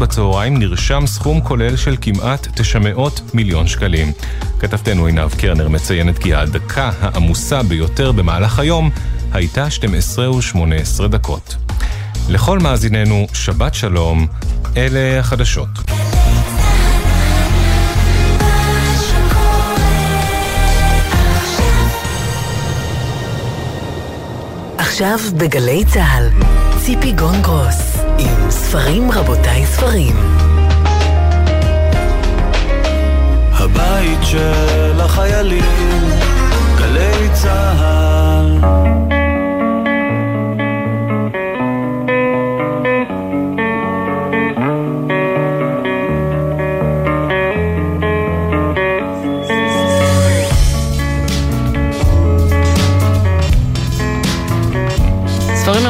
בצהריים נרשם סכום כולל של כמעט 900 מיליון שקלים. כתבתנו עינב קרנר מציינת כי הדקה העמוסה ביותר במהלך היום הייתה 12 ו-18 דקות. לכל מאזיננו, שבת שלום, אלה החדשות. עכשיו בגלי צה"ל, ציפי גונגרוס, עם ספרים רבותיי ספרים. הבית של החיילים, גלי צה"ל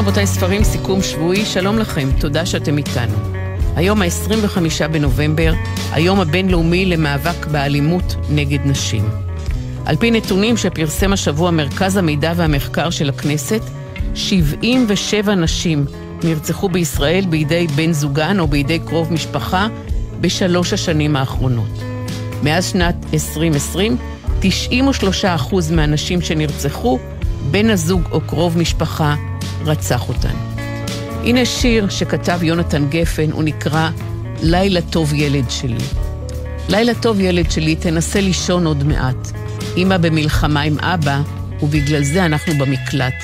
רבותיי, ספרים, סיכום שבועי, שלום לכם, תודה שאתם איתנו. היום ה-25 בנובמבר, היום הבינלאומי למאבק באלימות נגד נשים. על פי נתונים שפרסם השבוע מרכז המידע והמחקר של הכנסת, 77 נשים נרצחו בישראל בידי בן זוגן או בידי קרוב משפחה בשלוש השנים האחרונות. מאז שנת 2020, 93% מהנשים שנרצחו, בן הזוג או קרוב משפחה רצח אותן. הנה שיר שכתב יונתן גפן, הוא נקרא לילה טוב ילד שלי. לילה טוב ילד שלי, תנסה לישון עוד מעט. אמא במלחמה עם אבא, ובגלל זה אנחנו במקלט.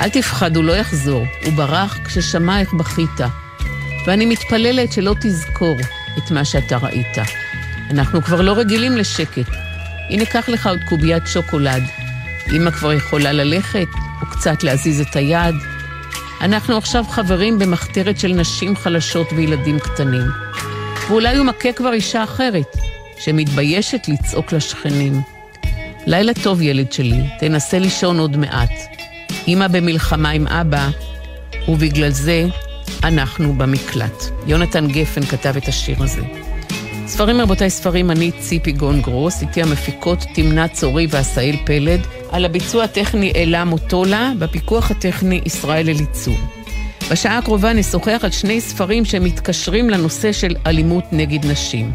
אל תפחד, הוא לא יחזור, הוא ברח כששמע איך בכית. ואני מתפללת שלא תזכור את מה שאתה ראית. אנחנו כבר לא רגילים לשקט. הנה, קח לך עוד קוביית שוקולד. אמא כבר יכולה ללכת, או קצת להזיז את היד. אנחנו עכשיו חברים במחתרת של נשים חלשות וילדים קטנים. ואולי הוא מכה כבר אישה אחרת, שמתביישת לצעוק לשכנים. לילה טוב, ילד שלי, תנסה לישון עוד מעט. אמא במלחמה עם אבא, ובגלל זה אנחנו במקלט. יונתן גפן כתב את השיר הזה. ספרים רבותיי ספרים, אני ציפי גון גרוס, איתי המפיקות תמנה צורי ועשאל פלד, על הביצוע הטכני אלה מוטולה, בפיקוח הטכני ישראל אליצור. בשעה הקרובה נשוחח על שני ספרים שמתקשרים לנושא של אלימות נגד נשים.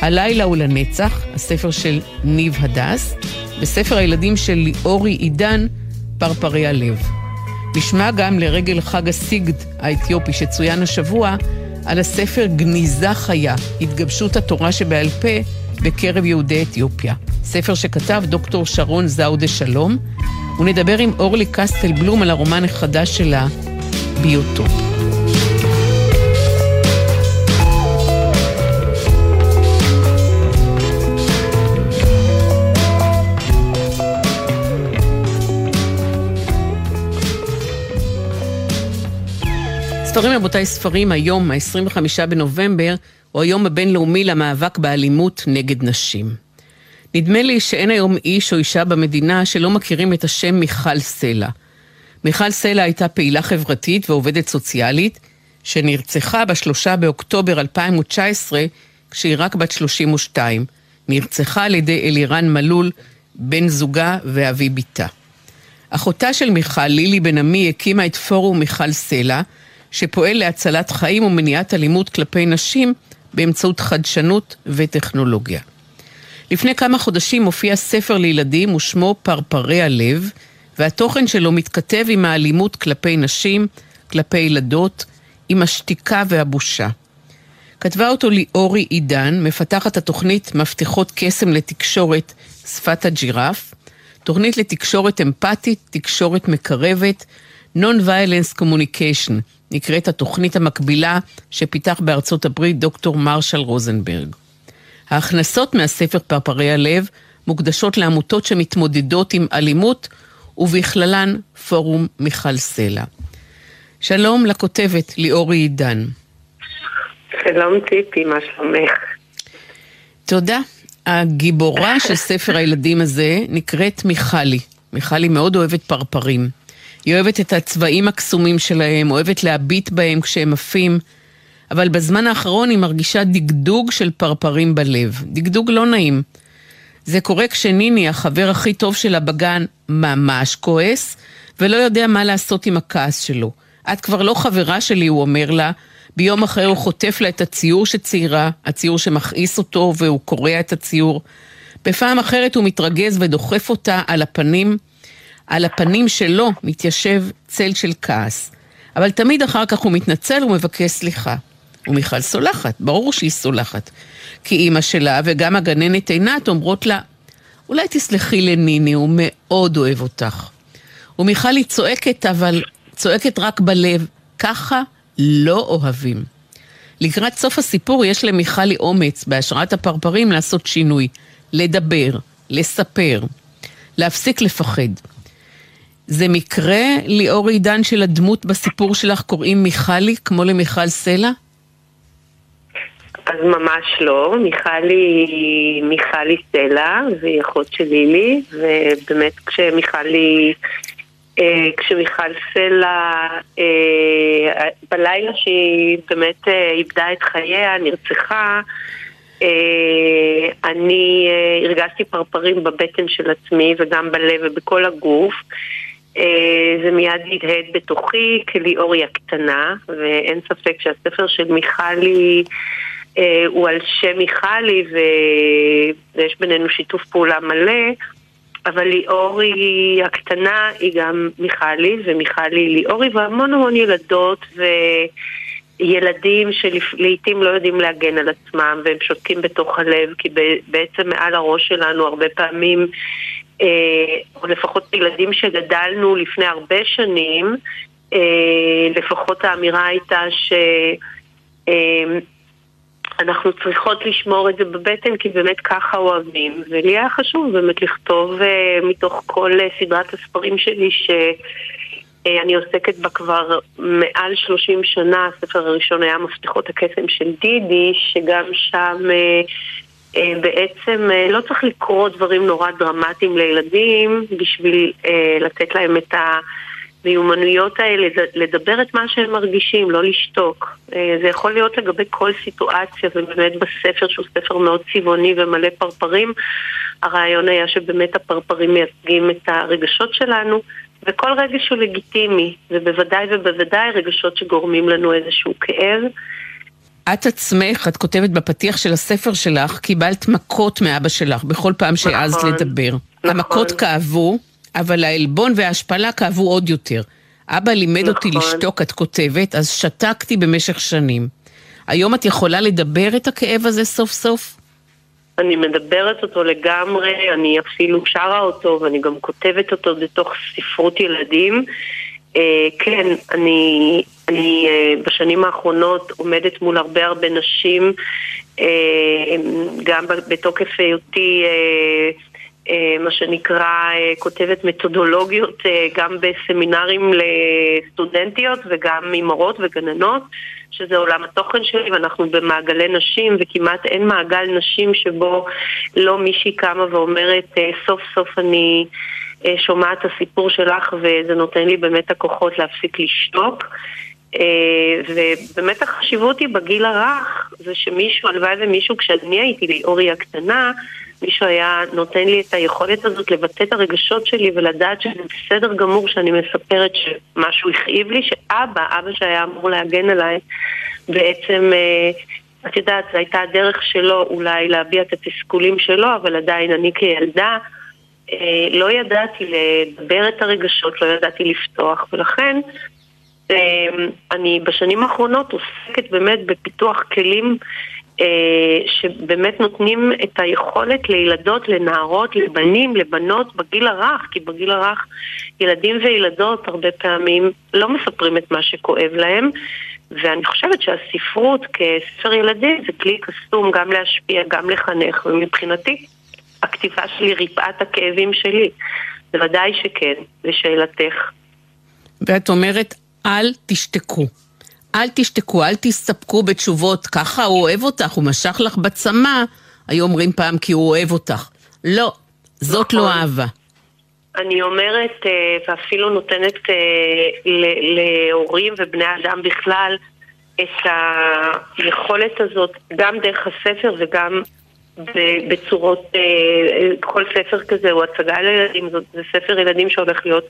הלילה הוא לנצח, הספר של ניב הדס, וספר הילדים של ליאורי עידן, פרפרי הלב. נשמע גם לרגל חג הסיגד האתיופי שצוין השבוע, על הספר גניזה חיה, התגבשות התורה שבעל פה בקרב יהודי אתיופיה. ספר שכתב דוקטור שרון זאודה שלום, ונדבר עם אורלי קסטל בלום על הרומן החדש שלה, ביוטופ. ספרים רבותיי ספרים, היום, ה-25 בנובמבר, הוא היום הבינלאומי למאבק באלימות נגד נשים. נדמה לי שאין היום איש או אישה במדינה שלא מכירים את השם מיכל סלע. מיכל סלע הייתה פעילה חברתית ועובדת סוציאלית, שנרצחה בשלושה באוקטובר 2019, כשהיא רק בת 32. נרצחה על ידי אלירן מלול, בן זוגה ואבי בתה. אחותה של מיכל, לילי בן עמי, הקימה את פורום מיכל סלע, שפועל להצלת חיים ומניעת אלימות כלפי נשים באמצעות חדשנות וטכנולוגיה. לפני כמה חודשים הופיע ספר לילדים ושמו פרפרי הלב, והתוכן שלו מתכתב עם האלימות כלפי נשים, כלפי ילדות, עם השתיקה והבושה. כתבה אותו ליאורי עידן, מפתחת התוכנית מפתחות קסם לתקשורת שפת הג'ירף, תוכנית לתקשורת אמפתית, תקשורת מקרבת, Non-Violence Communication, נקראת התוכנית המקבילה שפיתח בארצות הברית דוקטור מרשל רוזנברג. ההכנסות מהספר פרפרי הלב מוקדשות לעמותות שמתמודדות עם אלימות, ובכללן פורום מיכל סלע. שלום לכותבת ליאורי עידן. שלום ציפי, מה שלומך? תודה. הגיבורה של ספר הילדים הזה נקראת מיכלי. מיכלי מאוד אוהבת פרפרים. היא אוהבת את הצבעים הקסומים שלהם, אוהבת להביט בהם כשהם עפים, אבל בזמן האחרון היא מרגישה דגדוג של פרפרים בלב. דגדוג לא נעים. זה קורה כשניני, החבר הכי טוב שלה בגן, ממש כועס, ולא יודע מה לעשות עם הכעס שלו. את כבר לא חברה שלי, הוא אומר לה, ביום אחר הוא חוטף לה את הציור שציירה, הציור שמכעיס אותו והוא קורע את הציור. בפעם אחרת הוא מתרגז ודוחף אותה על הפנים, על הפנים שלו מתיישב צל של כעס. אבל תמיד אחר כך הוא מתנצל ומבקש סליחה. ומיכל סולחת, ברור שהיא סולחת. כי אימא שלה וגם הגננת עינת אומרות לה, אולי תסלחי לניני, הוא מאוד אוהב אותך. ומיכל היא צועקת, אבל צועקת רק בלב, ככה לא אוהבים. לקראת סוף הסיפור יש למיכלי אומץ, בהשראת הפרפרים, לעשות שינוי. לדבר, לספר, להפסיק לפחד. זה מקרה, ליאור עידן, של הדמות בסיפור שלך קוראים מיכלי, כמו למיכל סלע? אז ממש לא, מיכלי היא מיכלי סלע, והיא אחות של לילי, ובאמת כשמיכלי, אה, כשמיכל סלע, אה, בלילה שהיא באמת אה, איבדה את חייה, נרצחה, אני הרגשתי פרפרים בבטן של עצמי וגם בלב ובכל הגוף. אה, זה מיד הדהד בתוכי כליאורי הקטנה, ואין ספק שהספר של מיכלי הוא על שם מיכלי ויש בינינו שיתוף פעולה מלא, אבל ליאורי הקטנה היא גם מיכלי, ומיכלי ליאורי והמון המון ילדות ו... ילדים שלעיתים לא יודעים להגן על עצמם והם שותקים בתוך הלב כי בעצם מעל הראש שלנו הרבה פעמים אה, או לפחות ילדים שגדלנו לפני הרבה שנים אה, לפחות האמירה הייתה ש... אה, צריכות לשמור את זה בבטן כי באמת ככה אוהבים. ולי היה חשוב באמת לכתוב מתוך כל סדרת הספרים שלי ש... אה, אני עוסקת בה כבר מעל 30 שנה, הספר הראשון היה מפתחות הקסם של דידי, שגם שם אה, אה, בעצם לא צריך לקרוא דברים נורא דרמטיים לילדים בשביל לתת להם את המיומנויות האלה, לדבר את מה שהם מרגישים, לא לשתוק. זה יכול להיות לגבי כל סיטואציה, ובאמת בספר שהוא ספר מאוד צבעוני ומלא פרפרים, הרעיון היה שבאמת הפרפרים מייצגים את הרגשות שלנו. וכל רגש הוא לגיטימי, ובוודאי ובוודאי רגשות שגורמים לנו איזשהו כאב. את עצמך, את כותבת בפתיח של הספר שלך, קיבלת מכות מאבא שלך בכל פעם שהעזת נכון, לדבר. נכון. המכות כאבו, אבל העלבון וההשפלה כאבו עוד יותר. אבא לימד נכון. אותי לשתוק, את כותבת, אז שתקתי במשך שנים. היום את יכולה לדבר את הכאב הזה סוף סוף? אני מדברת אותו לגמרי, אני אפילו שרה אותו ואני גם כותבת אותו בתוך ספרות ילדים. אה, כן, אני, אני אה, בשנים האחרונות עומדת מול הרבה הרבה נשים, אה, גם בתוקף היותי מה שנקרא כותבת מתודולוגיות גם בסמינרים לסטודנטיות וגם ממורות וגננות. שזה עולם התוכן שלי, ואנחנו במעגלי נשים, וכמעט אין מעגל נשים שבו לא מישהי קמה ואומרת, סוף סוף אני שומעת את הסיפור שלך, וזה נותן לי באמת הכוחות להפסיק לשתוק. אה, ובאמת החשיבות היא בגיל הרך, זה שמישהו, הלוואי ומישהו, כשאני הייתי ליאורי הקטנה, מישהו היה נותן לי את היכולת הזאת לבטא את הרגשות שלי ולדעת שזה בסדר גמור שאני מספרת שמשהו הכאיב לי, שאבא, אבא שהיה אמור להגן עליי, בעצם, אה, את יודעת, זו הייתה הדרך שלו אולי להביע את התסכולים שלו, אבל עדיין אני כילדה אה, לא ידעתי לדבר את הרגשות, לא ידעתי לפתוח, ולכן אה, אני בשנים האחרונות עוסקת באמת בפיתוח כלים אה, שבאמת נותנים את היכולת לילדות, לנערות, לבנים, לבנות בגיל הרך, כי בגיל הרך ילדים וילדות הרבה פעמים לא מספרים את מה שכואב להם, ואני חושבת שהספרות כספר ילדים זה כלי קסום גם להשפיע, גם לחנך, ומבחינתי הכתיבה שלי ריפאה את הכאבים שלי. בוודאי שכן, לשאלתך. ואת אומרת, אל תשתקו. אל תשתקו, אל תסתפקו בתשובות, ככה הוא אוהב אותך, הוא משך לך בצמא, היו אומרים פעם כי הוא אוהב אותך. לא, זאת לא נכון. לא אהבה. אני אומרת, אה, ואפילו נותנת אה, להורים ובני אדם בכלל את היכולת הזאת, גם דרך הספר וגם בצורות, אה, כל ספר כזה הוא הצגה לילדים, זה ספר ילדים שהולך להיות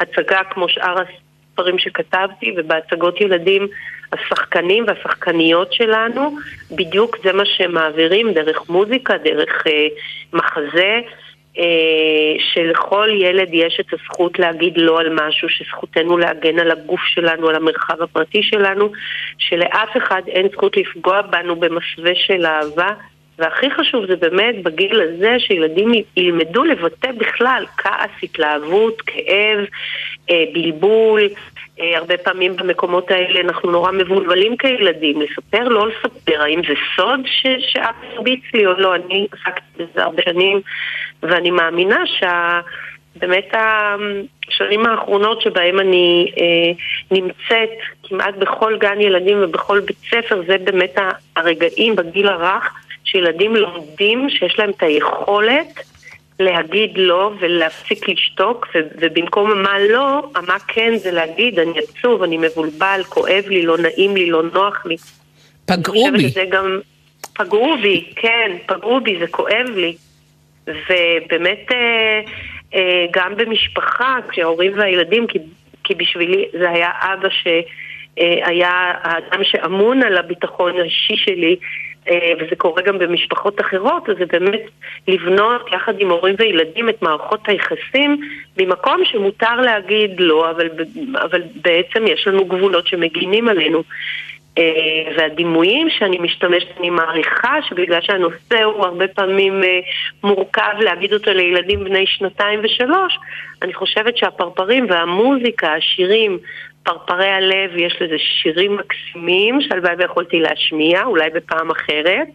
הצגה כמו שאר הספרים שכתבתי, ובהצגות ילדים השחקנים והשחקניות שלנו, בדיוק זה מה שהם מעבירים דרך מוזיקה, דרך אה, מחזה. אה, שלכל ילד יש את הזכות להגיד לא על משהו, שזכותנו להגן על הגוף שלנו, על המרחב הפרטי שלנו, שלאף אחד אין זכות לפגוע בנו במסווה של אהבה. והכי חשוב זה באמת בגיל הזה שילדים ילמדו לבטא בכלל כעס, התלהבות, כאב, אה, בלבול. אה, הרבה פעמים במקומות האלה אנחנו נורא מבולבלים כילדים, לספר, לא לספר, האם זה סוד שאף הרביץ לי או לא, אני עסקתי בזה הרבה שנים ואני מאמינה שה... השנים האחרונות שבהם אני אה, נמצאת כמעט בכל גן ילדים ובכל בית ספר זה באמת הרגעים בגיל הרך שילדים לומדים שיש להם את היכולת להגיד לא ולהפסיק לשתוק, ובמקום מה לא, מה כן זה להגיד, אני עצוב, אני מבולבל, כואב לי, לא נעים לי, לא נוח לי. פגעו בי. גם... פגעו בי, כן, פגעו בי, זה כואב לי. ובאמת אה, אה, גם במשפחה, כשההורים והילדים, כי, כי בשבילי זה היה אבא שהיה אה, האדם שאמון על הביטחון האישי שלי, וזה קורה גם במשפחות אחרות, אז זה באמת לבנות יחד עם הורים וילדים את מערכות היחסים ממקום שמותר להגיד לא, אבל, אבל בעצם יש לנו גבולות שמגינים עלינו. אה, והדימויים שאני משתמשת, אני מעריכה שבגלל שהנושא הוא הרבה פעמים אה, מורכב להגיד אותו לילדים בני שנתיים ושלוש, אני חושבת שהפרפרים והמוזיקה, השירים, פרפרי הלב, יש לזה שירים מקסימים שהלוואי ויכולתי להשמיע, אולי בפעם אחרת,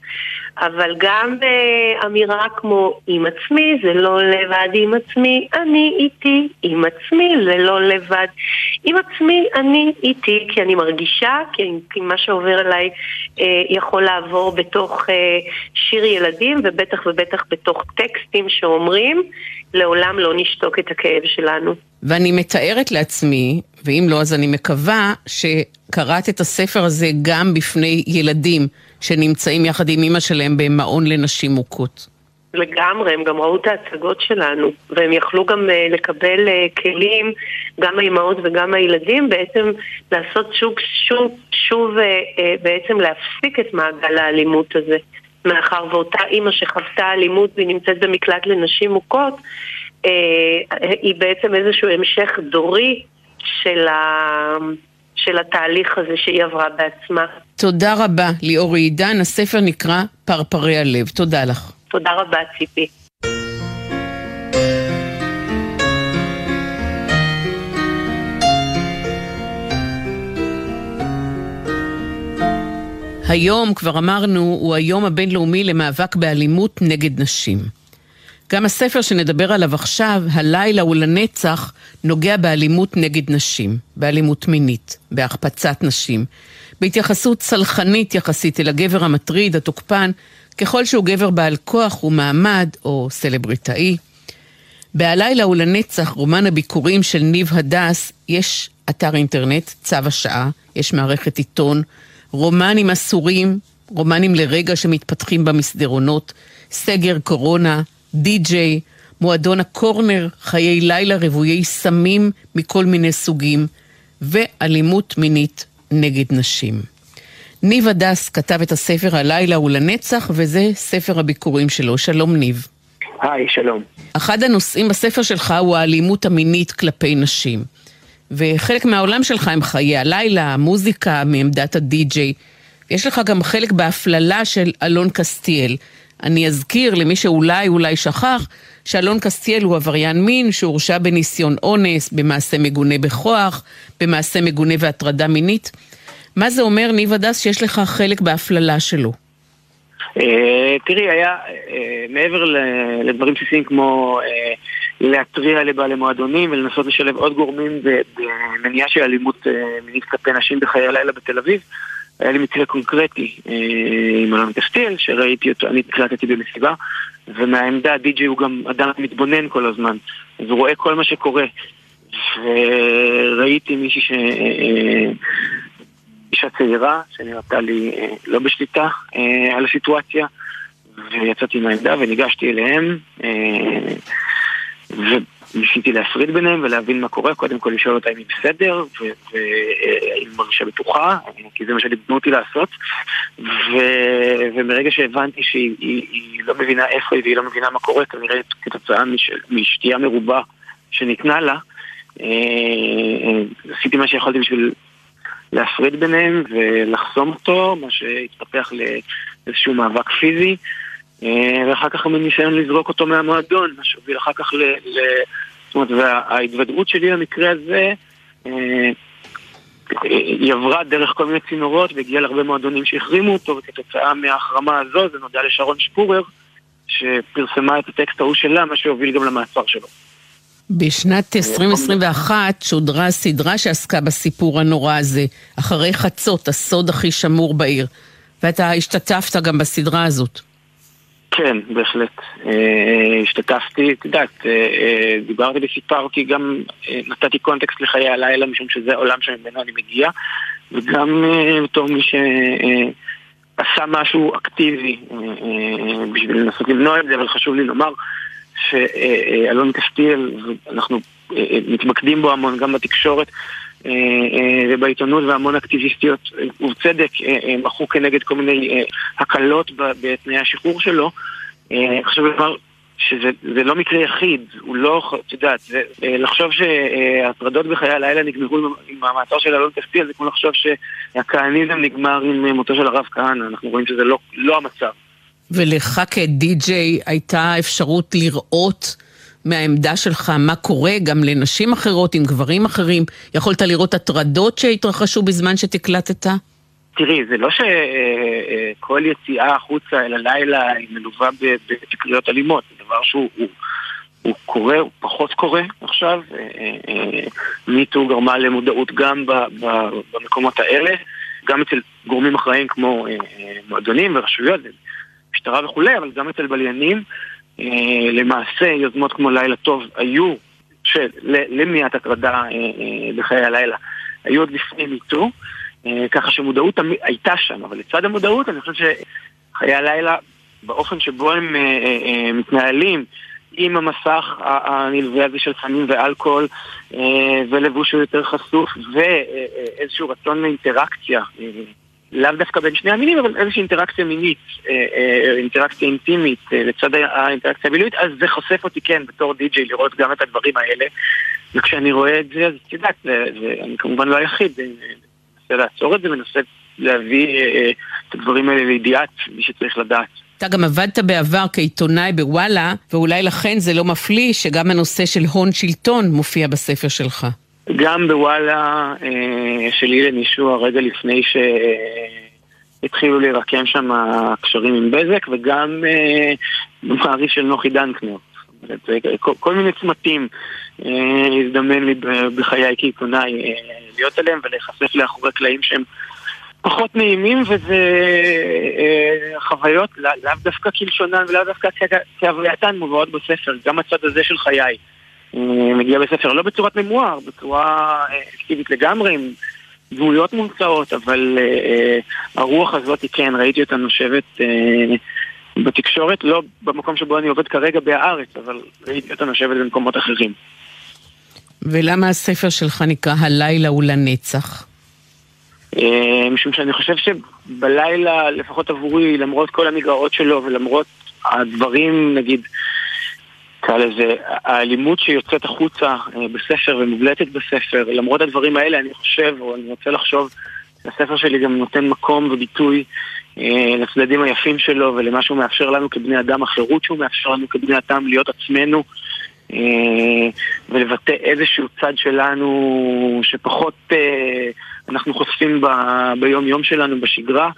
אבל גם באמירה כמו עם עצמי זה לא לבד עם עצמי, אני איתי, עם עצמי זה לא לבד. עם עצמי אני איתי, כי אני מרגישה, כי, מה שעובר אליי אה, יכול לעבור בתוך אה, שיר ילדים, ובטח ובטח בתוך טקסטים שאומרים, לעולם לא נשתוק את הכאב שלנו. ואני מתארת לעצמי, ואם לא אז אני מקווה, שקראת את הספר הזה גם בפני ילדים שנמצאים יחד עם אימא שלהם במעון לנשים מוכות. לגמרי, הם גם ראו את ההצגות שלנו, והם יכלו גם uh, לקבל uh, כלים, גם האימהות וגם הילדים, בעצם לעשות שוב, שוב, שוב uh, uh, בעצם להפסיק את מעגל האלימות הזה. מאחר ואותה אימא שחוותה אלימות והיא נמצאת במקלט לנשים מוכות, uh, היא בעצם איזשהו המשך דורי של, ה... של התהליך הזה שהיא עברה בעצמה. תודה רבה, ליאורי עידן. הספר נקרא פרפרי הלב. תודה לך. תודה רבה, ציפי. היום, כבר אמרנו, הוא היום הבינלאומי למאבק באלימות נגד נשים. גם הספר שנדבר עליו עכשיו, הלילה ולנצח, נוגע באלימות נגד נשים, באלימות מינית, בהחפצת נשים, בהתייחסות סלחנית יחסית אל הגבר המטריד, התוקפן, ככל שהוא גבר בעל כוח ומעמד או סלבריטאי. ב"הלילה ולנצח", רומן הביקורים של ניב הדס, יש אתר אינטרנט, צו השעה, יש מערכת עיתון, רומנים אסורים, רומנים לרגע שמתפתחים במסדרונות, סגר קורונה, די-ג'יי, מועדון הקורנר, חיי לילה רוויי סמים מכל מיני סוגים, ואלימות מינית נגד נשים. ניב הדס כתב את הספר הלילה ולנצח, וזה ספר הביקורים שלו. שלום ניב. היי, שלום. אחד הנושאים בספר שלך הוא האלימות המינית כלפי נשים. וחלק מהעולם שלך הם חיי הלילה, המוזיקה מעמדת הדי-ג'יי. יש לך גם חלק בהפללה של אלון קסטיאל. אני אזכיר למי שאולי אולי שכח, שאלון קסטיאל הוא עבריין מין שהורשע בניסיון אונס, במעשה מגונה בכוח, במעשה מגונה והטרדה מינית. מה זה אומר, ניב הדס, שיש לך חלק בהפללה שלו? אה, תראי, היה אה, מעבר לדברים בסיסיים כמו אה, להתריע לבעלי מועדונים ולנסות לשלב עוד גורמים במניעה של אלימות מינית כלפי נשים בחיי הלילה בתל אביב. היה לי מקרה קונקרטי עם אלון קסטיאל, שראיתי אותו, אני הקלטתי במסיבה, ומהעמדה די.ג'יי הוא גם אדם מתבונן כל הזמן, אז הוא רואה כל מה שקורה. וראיתי מישהי ש... אישה צעירה שנראתה לי אה, לא בשליטה אה, על הסיטואציה ויצאתי מהעמדה וניגשתי אליהם אה, ניסיתי להפריד ביניהם ולהבין מה קורה, קודם כל לשאול אותה אם היא בסדר, והאם היא מרגישה בטוחה, כי זה מה שלימדו אותי לעשות. ו... ומרגע שהבנתי שהיא היא, היא לא מבינה איפה היא והיא לא מבינה מה קורה, כנראה כתוצאה מש... משתייה מרובה שניתנה לה, אה, עשיתי מה שיכולתי בשביל להפריד ביניהם ולחסום אותו, מה שהתפתח לאיזשהו מאבק פיזי. אה, ואחר כך מין ניסיון לזרוק אותו מהמועדון, מה שהוביל אחר כך ל... ל... זאת אומרת, וההתוודעות שלי למקרה הזה, אה, היא עברה דרך כל מיני צינורות והגיעה להרבה מועדונים שהחרימו אותו, וכתוצאה מההחרמה הזו זה נודע לשרון שפורר, שפרסמה את הטקסט ההוא שלה, מה שהוביל גם למעצר שלו. בשנת 2021 שודרה סדרה שעסקה בסיפור הנורא הזה, אחרי חצות, הסוד הכי שמור בעיר. ואתה השתתפת גם בסדרה הזאת. כן, בהחלט. אה, השתתפתי, את יודעת, אה, אה, דיברתי וסיפרתי, גם נתתי קונטקסט לחיי הלילה, משום שזה העולם שממנו אני מגיע, וגם בתור מי שעשה משהו אקטיבי בשביל לנסות למנוע את זה, אבל חשוב לי לומר שאלון קסטיאל, אנחנו מתמקדים בו המון, גם בתקשורת. ובעיתונות והמון אקטיביסטיות, ובצדק, מחו כנגד כל מיני הקלות בתנאי השחרור שלו. חשוב לומר שזה לא מקרה יחיד, הוא לא, את יודעת, לחשוב שההטרדות בחיי הלילה נגמרו עם המעצר של אלון כספי, זה כמו לחשוב שהכהניזם נגמר עם מותו של הרב כהנא, אנחנו רואים שזה לא, לא המצב. ולך כדי-ג'יי הייתה אפשרות לראות מהעמדה שלך מה קורה גם לנשים אחרות עם גברים אחרים? יכולת לראות הטרדות שהתרחשו בזמן שתקלטת? תראי, זה לא שכל יציאה החוצה אל הלילה היא מלווה בתקריות אלימות, זה דבר שהוא הוא, הוא קורה, הוא פחות קורה עכשיו. מיטו גרמה למודעות גם במקומות האלה, גם אצל גורמים אחראים כמו מועדונים ורשויות, משטרה וכולי, אבל גם אצל בליינים. אה, למעשה יוזמות כמו לילה טוב היו, של, למניעת הטרדה אה, אה, בחיי הלילה, היו עוד לפני מיטו, ככה שמודעות הייתה שם, אבל לצד המודעות אני חושב שחיי הלילה, באופן שבו הם מתנהלים, עם המסך הנלווה הזה של סמים ואלכוהול ולבוש יותר חשוף ואיזשהו רצון לאינטראקציה לאו דווקא בין שני המינים, אבל איזושהי אינטראקציה מינית, אה, אה, אינטראקציה אינטימית אה, לצד האינטראקציה המילואית, אז זה חושף אותי כן בתור די-ג'יי לראות גם את הדברים האלה. וכשאני רואה את זה, אז את יודעת, אני כמובן לא היחיד, מנסה לעצור את זה, מנסה להביא את הדברים האלה לידיעת מי שצריך לדעת. אתה גם עבדת בעבר כעיתונאי בוואלה, ואולי לכן זה לא מפליא שגם הנושא של הון שלטון מופיע בספר שלך. גם בוואלה אה, של אילן ישוע רגע לפני שהתחילו להירקם שם הקשרים עם בזק וגם אה, במעריף של נוחי דנקנר. כל, כל מיני צמתים אה, הזדמן לי בחיי כעיתונאי להיות עליהם ולהיחשף לאחורי קלעים שהם פחות נעימים וזה חוויות לאו דווקא כלשונן ולאו דווקא כהווייתן מובאות בספר, גם הצד הזה של חיי. מגיע בספר לא בצורת ממואר, בצורה אקטיבית לגמרי, עם דמויות מומצאות, אבל uh, הרוח הזאת, כן, ראיתי אותה נושבת בתקשורת, לא במקום שבו אני עובד כרגע בהארץ, אבל ראיתי אותה נושבת במקומות אחרים. ולמה הספר שלך נקרא הלילה הוא לנצח? משום שאני חושב שבלילה, לפחות עבורי, למרות כל המגרעות שלו ולמרות הדברים, נגיד, נקרא לזה, האלימות שיוצאת החוצה אה, בספר ומובלטת בספר, למרות הדברים האלה אני חושב, או אני רוצה לחשוב, שהספר שלי גם נותן מקום וביטוי אה, לצדדים היפים שלו ולמה שהוא מאפשר לנו כבני אדם, החירות שהוא מאפשר לנו כבני אדם להיות עצמנו אה, ולבטא איזשהו צד שלנו שפחות אנחנו חושפים ביום יום שלנו, בשגרה.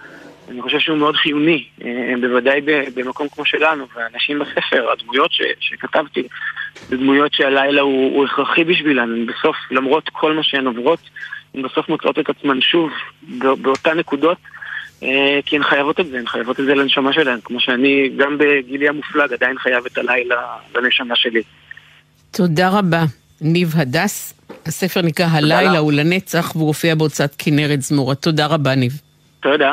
אני חושב שהוא מאוד חיוני, אה, בוודאי במקום כמו שלנו, ואנשים בספר, הדמויות ש, שכתבתי, זה דמויות שהלילה הוא, הוא הכרחי בשבילנו, בסוף, למרות כל מה שהן עוברות, הן בסוף מוצאות את עצמן שוב באותן נקודות, אה, כי הן חייבות את זה, הן חייבות את זה לנשמה שלהן, כמו שאני, גם בגילי המופלג, עדיין חייב את הלילה לנשמה שלי. תודה רבה. ניב הדס, הספר נקרא הלילה הוא לנצח, והוא הופיע בהוצאת כנרת זמורה. תודה רבה, ניב. תודה.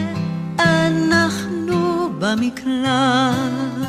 במקלט.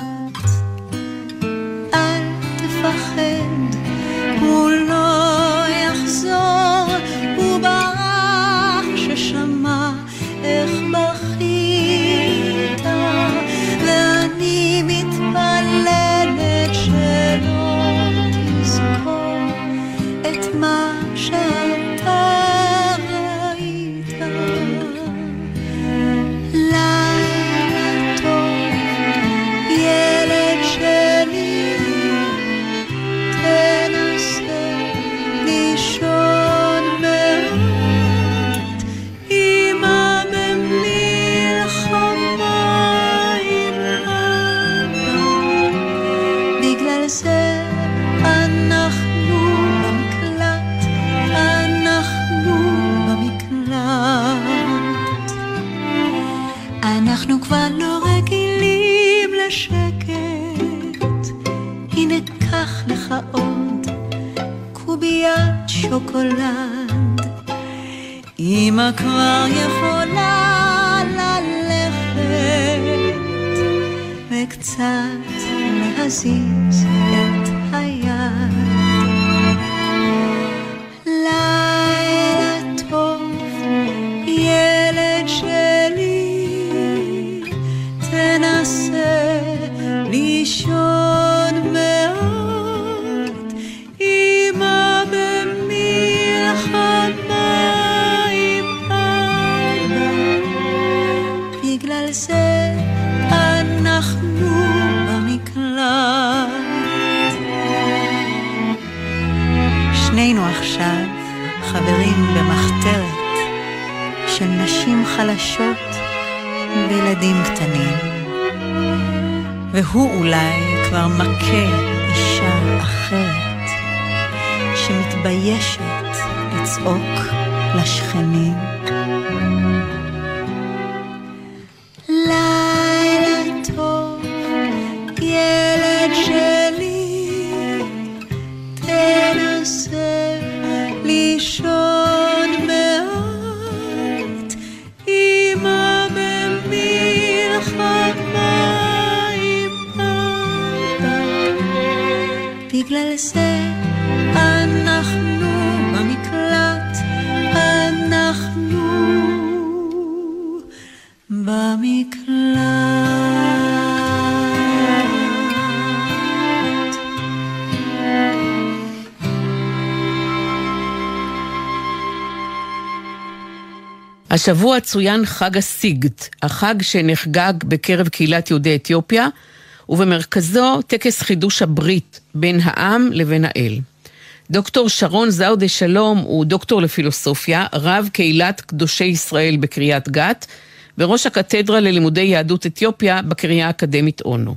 שוקולד. אמא כבר יכולה ללכת וקצת להזיז את היד. וילדים קטנים. והוא אולי כבר מכה אישה אחרת שמתביישת לצעוק לשכנים. השבוע צוין חג הסיגד, החג שנחגג בקרב קהילת יהודי אתיופיה, ובמרכזו טקס חידוש הברית בין העם לבין האל. דוקטור שרון זאודה שלום הוא דוקטור לפילוסופיה, רב קהילת קדושי ישראל בקריית גת, וראש הקתדרה ללימודי יהדות אתיופיה בקריה האקדמית אונו.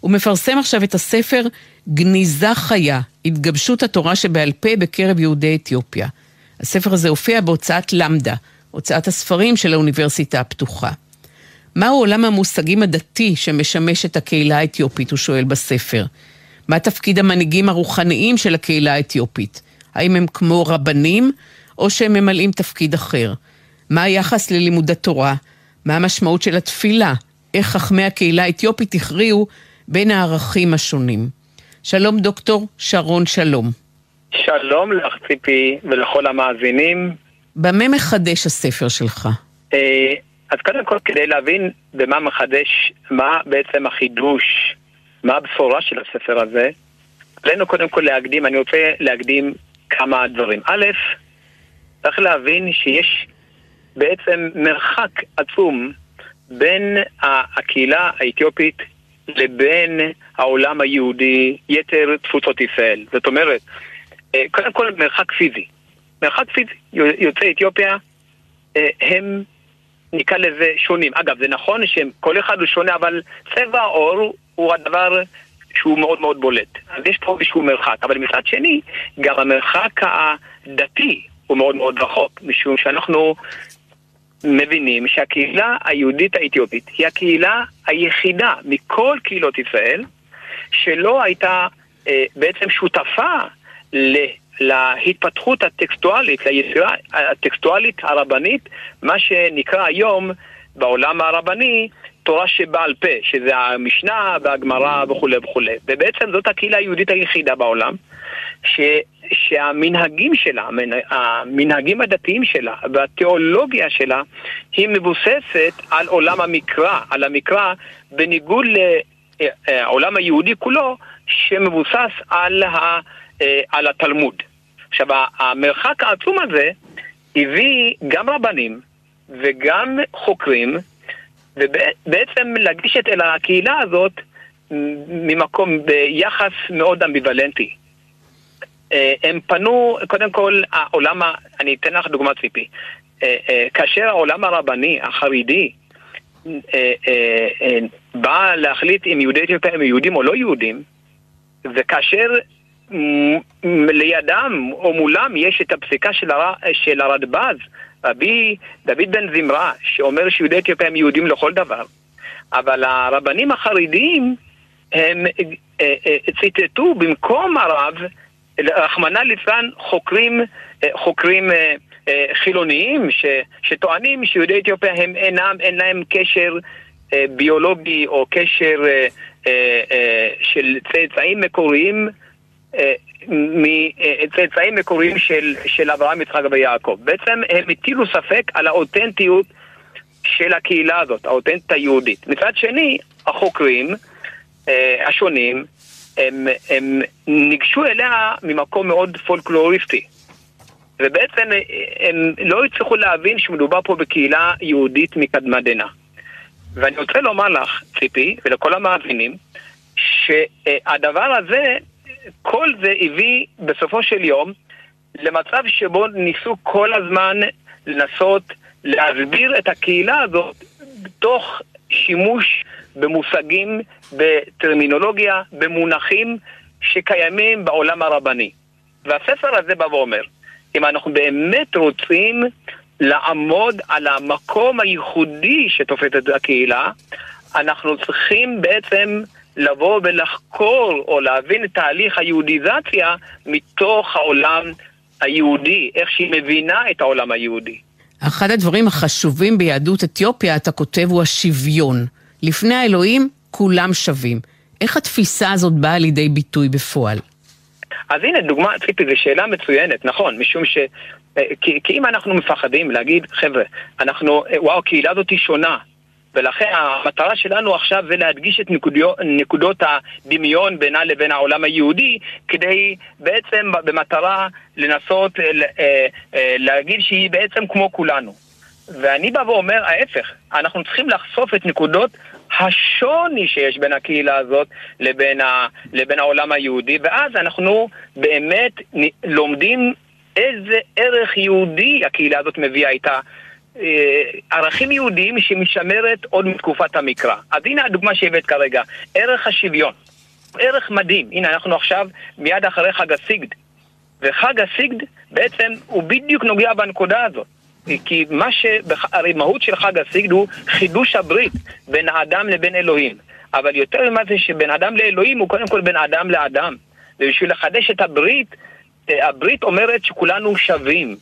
הוא מפרסם עכשיו את הספר גניזה חיה, התגבשות התורה שבעל פה בקרב יהודי אתיופיה. הספר הזה הופיע בהוצאת למדה, הוצאת הספרים של האוניברסיטה הפתוחה. מהו עולם המושגים הדתי שמשמש את הקהילה האתיופית, הוא שואל בספר. מה תפקיד המנהיגים הרוחניים של הקהילה האתיופית? האם הם כמו רבנים, או שהם ממלאים תפקיד אחר? מה היחס ללימוד התורה? מה המשמעות של התפילה? איך חכמי הקהילה האתיופית הכריעו בין הערכים השונים? שלום דוקטור שרון שלום. שלום לך ציפי ולכל המאזינים. במה מחדש הספר שלך? אה, אז קודם כל כדי להבין במה מחדש, מה בעצם החידוש, מה הבשורה של הספר הזה, עלינו קודם כל להקדים, אני רוצה להקדים כמה דברים. א', צריך להבין שיש בעצם מרחק עצום בין הקהילה האתיופית לבין העולם היהודי, יתר תפוצות ישראל. זאת אומרת, אה, קודם כל מרחק פיזי. מרחק פיזי. יוצאי אתיופיה אה, הם, נקרא לזה, שונים. אגב, זה נכון שכל אחד הוא שונה, אבל צבע העור הוא הדבר שהוא מאוד מאוד בולט. אז יש פה איזשהו מרחק. אבל מצד שני, גם המרחק הדתי הוא מאוד מאוד רחוק, משום שאנחנו מבינים שהקהילה היהודית האתיופית היא הקהילה היחידה מכל קהילות ישראל שלא הייתה אה, בעצם שותפה להתפתחות הטקסטואלית, ליצירה הטקסטואלית הרבנית, מה שנקרא היום בעולם הרבני תורה שבעל פה, שזה המשנה והגמרא וכולי וכולי. ובעצם זאת הקהילה היהודית היחידה בעולם, ש, שהמנהגים שלה, המנהגים הדתיים שלה והתיאולוגיה שלה, היא מבוססת על עולם המקרא, על המקרא בניגוד לעולם היהודי כולו, שמבוסס על, ה, על התלמוד. עכשיו, המרחק העצום הזה הביא גם רבנים וגם חוקרים ובעצם לגשת אל הקהילה הזאת ממקום, ביחס מאוד אמביוולנטי. אה, הם פנו, קודם כל, העולם, אני אתן לך דוגמה ציפי. אה, אה, כאשר העולם הרבני, החרדי, בא להחליט אם יהודי אתיופיה הם יהודים או לא יהודים, וכאשר לידם או מולם יש את הפסיקה של, הר... של הרדב"ז, רבי דוד בן זמרה, שאומר שיהודי אתיופיה הם יהודים לכל דבר, אבל הרבנים החרדיים הם אה, אה, ציטטו במקום הרב, רחמנא ליצלן, חוקרים, אה, חוקרים חילוניים ש, שטוענים שיהודי אתיופיה הם אינם, אין להם קשר ביולוגי או קשר של צאצאים מקוריים מצאצאים מקוריים של, של אברהם, יצחק ויעקב. בעצם הם הטילו ספק על האותנטיות של הקהילה הזאת, האותנטית היהודית. מצד שני, החוקרים אה, השונים, הם, הם ניגשו אליה ממקום מאוד פולקלוריסטי. ובעצם הם לא הצליחו להבין שמדובר פה בקהילה יהודית מקדמת דנא. ואני רוצה לומר לך, ציפי, ולכל המאזינים, שהדבר הזה כל זה הביא בסופו של יום למצב שבו ניסו כל הזמן לנסות להסביר את הקהילה הזאת תוך שימוש במושגים, בטרמינולוגיה, במונחים שקיימים בעולם הרבני. והספר הזה בא ואומר, אם אנחנו באמת רוצים לעמוד על המקום הייחודי שתופס את הקהילה, אנחנו צריכים בעצם לבוא ולחקור או להבין את תהליך היהודיזציה מתוך העולם היהודי, איך שהיא מבינה את העולם היהודי. אחד הדברים החשובים ביהדות אתיופיה, אתה כותב, הוא השוויון. לפני האלוהים כולם שווים. איך התפיסה הזאת באה לידי ביטוי בפועל? אז הנה דוגמה, ציפי, זו שאלה מצוינת, נכון, משום ש... אה, כי, כי אם אנחנו מפחדים להגיד, חבר'ה, אנחנו, אה, וואו, הקהילה הזאת היא שונה, ולכן המטרה שלנו עכשיו זה להדגיש את נקודיות, נקודות הדמיון בינה לבין העולם היהודי, כדי בעצם במטרה לנסות אה, אה, להגיד שהיא בעצם כמו כולנו. ואני בא ואומר ההפך, אנחנו צריכים לחשוף את נקודות השוני שיש בין הקהילה הזאת לבין, ה, לבין העולם היהודי, ואז אנחנו באמת לומדים איזה ערך יהודי הקהילה הזאת מביאה איתה אה, ערכים יהודיים שמשמרת עוד מתקופת המקרא. אז הנה הדוגמה שהבאת כרגע, ערך השוויון. ערך מדהים. הנה, אנחנו עכשיו מיד אחרי חג הסיגד. וחג הסיגד בעצם הוא בדיוק נוגע בנקודה הזאת. כי מה ש... הרי מהות של חג הסיגד הוא חידוש הברית בין האדם לבין אלוהים. אבל יותר ממה זה שבין אדם לאלוהים הוא קודם כל בין אדם לאדם. ובשביל לחדש את הברית, אה, הברית אומרת שכולנו שווים.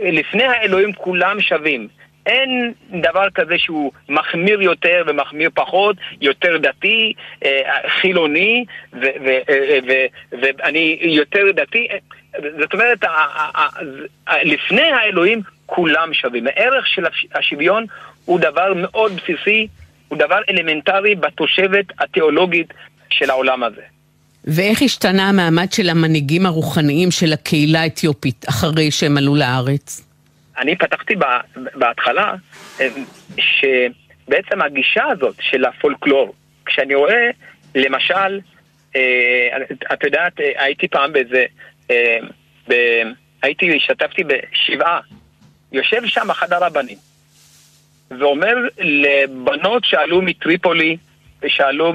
לפני האלוהים כולם שווים. אין דבר כזה שהוא מחמיר יותר ומחמיר פחות, יותר דתי, אה, חילוני, ואני יותר דתי. זאת אומרת, לפני האלוהים כולם שווים. הערך של השוויון הוא דבר מאוד בסיסי, הוא דבר אלמנטרי בתושבת התיאולוגית של העולם הזה. ואיך השתנה המעמד של המנהיגים הרוחניים של הקהילה האתיופית אחרי שהם עלו לארץ? אני פתחתי בהתחלה אה, שבעצם הגישה הזאת של הפולקלור, כשאני רואה למשל, אה, את יודעת, הייתי פעם באיזה, אה, הייתי, השתתפתי בשבעה, יושב שם אחד הרבנים ואומר לבנות שעלו מטריפולי ושעלו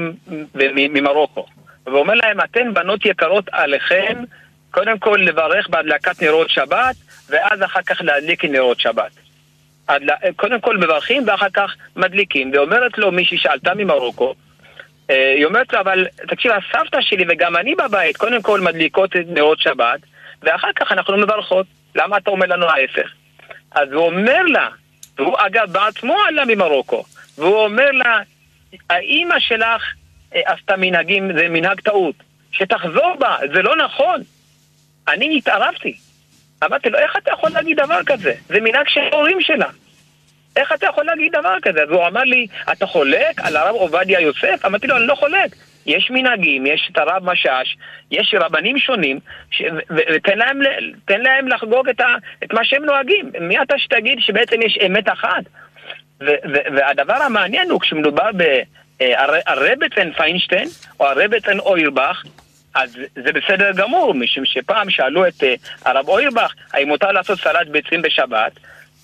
ממרוקו ואומר להם, אתן בנות יקרות עליכם, קודם כל לברך בהדלקת נרות שבת, ואז אחר כך להדליק נרות שבת. קודם כל מברכים ואחר כך מדליקים, ואומרת לו מישהי שעלתה ממרוקו, אה, היא אומרת לו, אבל תקשיב, הסבתא שלי וגם אני בבית, קודם כל מדליקות את נרות שבת, ואחר כך אנחנו מברכות. למה אתה אומר לנו ההפך? אז הוא אומר לה, והוא אגב בעצמו עלה ממרוקו, והוא אומר לה, האימא שלך עשתה מנהגים, זה מנהג טעות, שתחזור בה, זה לא נכון. אני התערבתי. אמרתי לו, איך אתה יכול להגיד דבר כזה? זה מנהג של ההורים שלה. איך אתה יכול להגיד דבר כזה? אז הוא אמר לי, אתה חולק על הרב עובדיה יוסף? אמרתי לו, אני לא חולק. יש מנהגים, יש את הרב משאש, יש רבנים שונים, ש... ותן להם, להם לחגוג את, ה... את מה שהם נוהגים. מי אתה שתגיד שבעצם יש אמת אחת? ו... והדבר המעניין הוא כשמדובר ברבצן אה, פיינשטיין או הרבצן אוירבך, אז זה בסדר גמור, משום שפעם שאלו את uh, הרב אוירבך האם מותר לעשות סלט ביצים בשבת,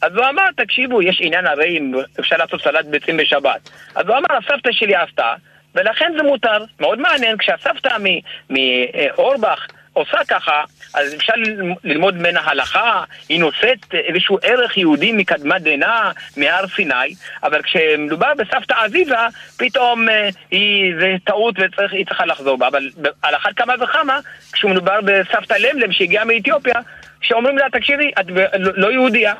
אז הוא אמר, תקשיבו, יש עניין הרי אם אפשר לעשות סלט ביצים בשבת. אז הוא אמר, הסבתא שלי עשתה, ולכן זה מותר. מאוד מעניין, כשהסבתא מאורבך עושה ככה, אז אפשר ללמוד ממנה הלכה, היא נושאת איזשהו ערך יהודי מקדמת דנא, מהר סיני, אבל כשמדובר בסבתא עזיזה, פתאום אה, היא, זה טעות והיא צריכה לחזור בה. אבל על אחת כמה וכמה, כשמדובר בסבתא למלם שהגיעה מאתיופיה, שאומרים לה, תקשיבי, את לא, לא יהודייה.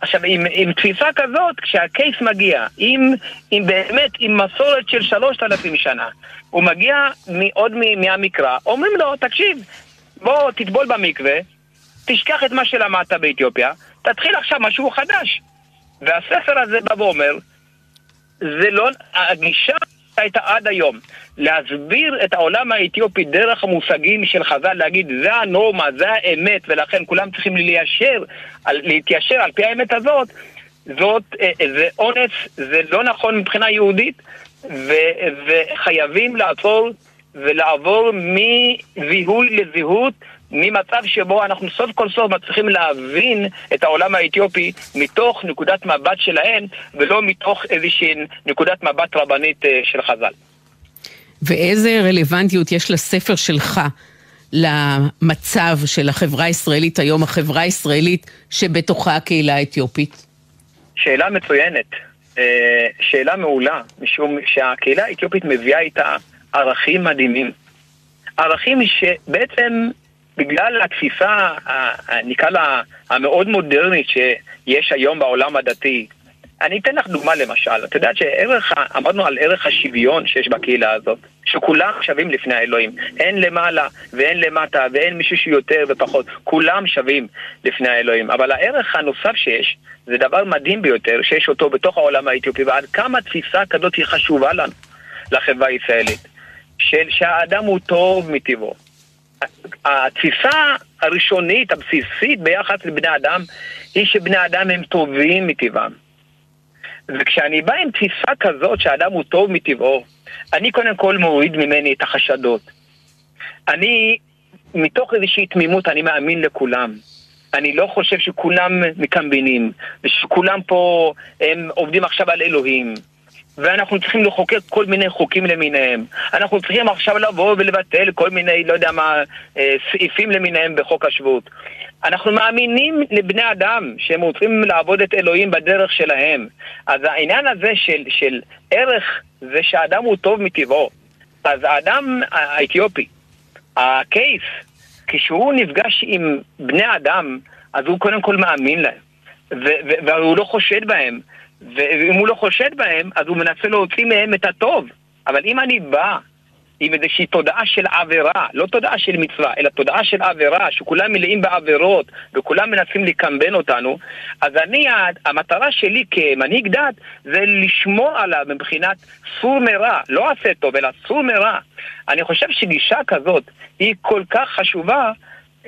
עכשיו, עם, עם תפיסה כזאת, כשהקייס מגיע, עם, עם באמת, עם מסורת של שלושת אלפים שנה, הוא מגיע עוד מהמקרא, אומרים לו, תקשיב, בוא תטבול במקווה, תשכח את מה שלמדת באתיופיה, תתחיל עכשיו משהו חדש. והספר הזה בא ואומר, זה לא, הגישה הייתה עד היום להסביר את העולם האתיופי דרך המושגים של חז"ל, להגיד זה הנורמה, זה האמת, ולכן כולם צריכים ליישר, להתיישר על פי האמת הזאת, זאת, אה, זה אונס, זה לא נכון מבחינה יהודית, ו, וחייבים לעצור ולעבור מזיהוי לזהות, ממצב שבו אנחנו סוף כל סוף מצליחים להבין את העולם האתיופי מתוך נקודת מבט שלהם, ולא מתוך איזושהי נקודת מבט רבנית אה, של חז"ל. ואיזה רלוונטיות יש לספר שלך למצב של החברה הישראלית היום, החברה הישראלית שבתוכה הקהילה האתיופית? שאלה מצוינת, אה, שאלה מעולה, משום שהקהילה האתיופית מביאה איתה ערכים מדהימים. ערכים שבעצם בגלל התפיסה, נקרא לה, המאוד מודרנית שיש היום בעולם הדתי, אני אתן לך דוגמה למשל, את יודעת שערך, אמרנו על ערך השוויון שיש בקהילה הזאת, שכולם שווים לפני האלוהים, אין למעלה ואין למטה ואין מישהו שיותר ופחות, כולם שווים לפני האלוהים, אבל הערך הנוסף שיש, זה דבר מדהים ביותר, שיש אותו בתוך העולם האתיופי, ועד כמה תפיסה כזאת היא חשובה לנו, לחברה הישראלית, של שהאדם הוא טוב מטבעו. התפיסה הראשונית, הבסיסית ביחס לבני אדם, היא שבני אדם הם טובים מטבעם. וכשאני בא עם תפיסה כזאת שהאדם הוא טוב מטבעו, אני קודם כל מוריד ממני את החשדות. אני, מתוך איזושהי תמימות, אני מאמין לכולם. אני לא חושב שכולם מקמבינים, ושכולם פה הם עובדים עכשיו על אלוהים. ואנחנו צריכים לחוקק כל מיני חוקים למיניהם. אנחנו צריכים עכשיו לבוא ולבטל כל מיני, לא יודע מה, אה, סעיפים למיניהם בחוק השבות. אנחנו מאמינים לבני אדם שהם רוצים לעבוד את אלוהים בדרך שלהם. אז העניין הזה של, של ערך זה שהאדם הוא טוב מטבעו. אז האדם האתיופי, הקייס, כשהוא נפגש עם בני אדם, אז הוא קודם כל מאמין להם. והוא לא חושד בהם. ואם הוא לא חושד בהם, אז הוא מנסה להוציא מהם את הטוב. אבל אם אני בא עם איזושהי תודעה של עבירה, לא תודעה של מצווה, אלא תודעה של עבירה, שכולם מלאים בעבירות וכולם מנסים לקמבן אותנו, אז אני, המטרה שלי כמנהיג דת זה לשמור עליו מבחינת סור מרע, לא עשה טוב, אלא סור מרע. אני חושב שגישה כזאת היא כל כך חשובה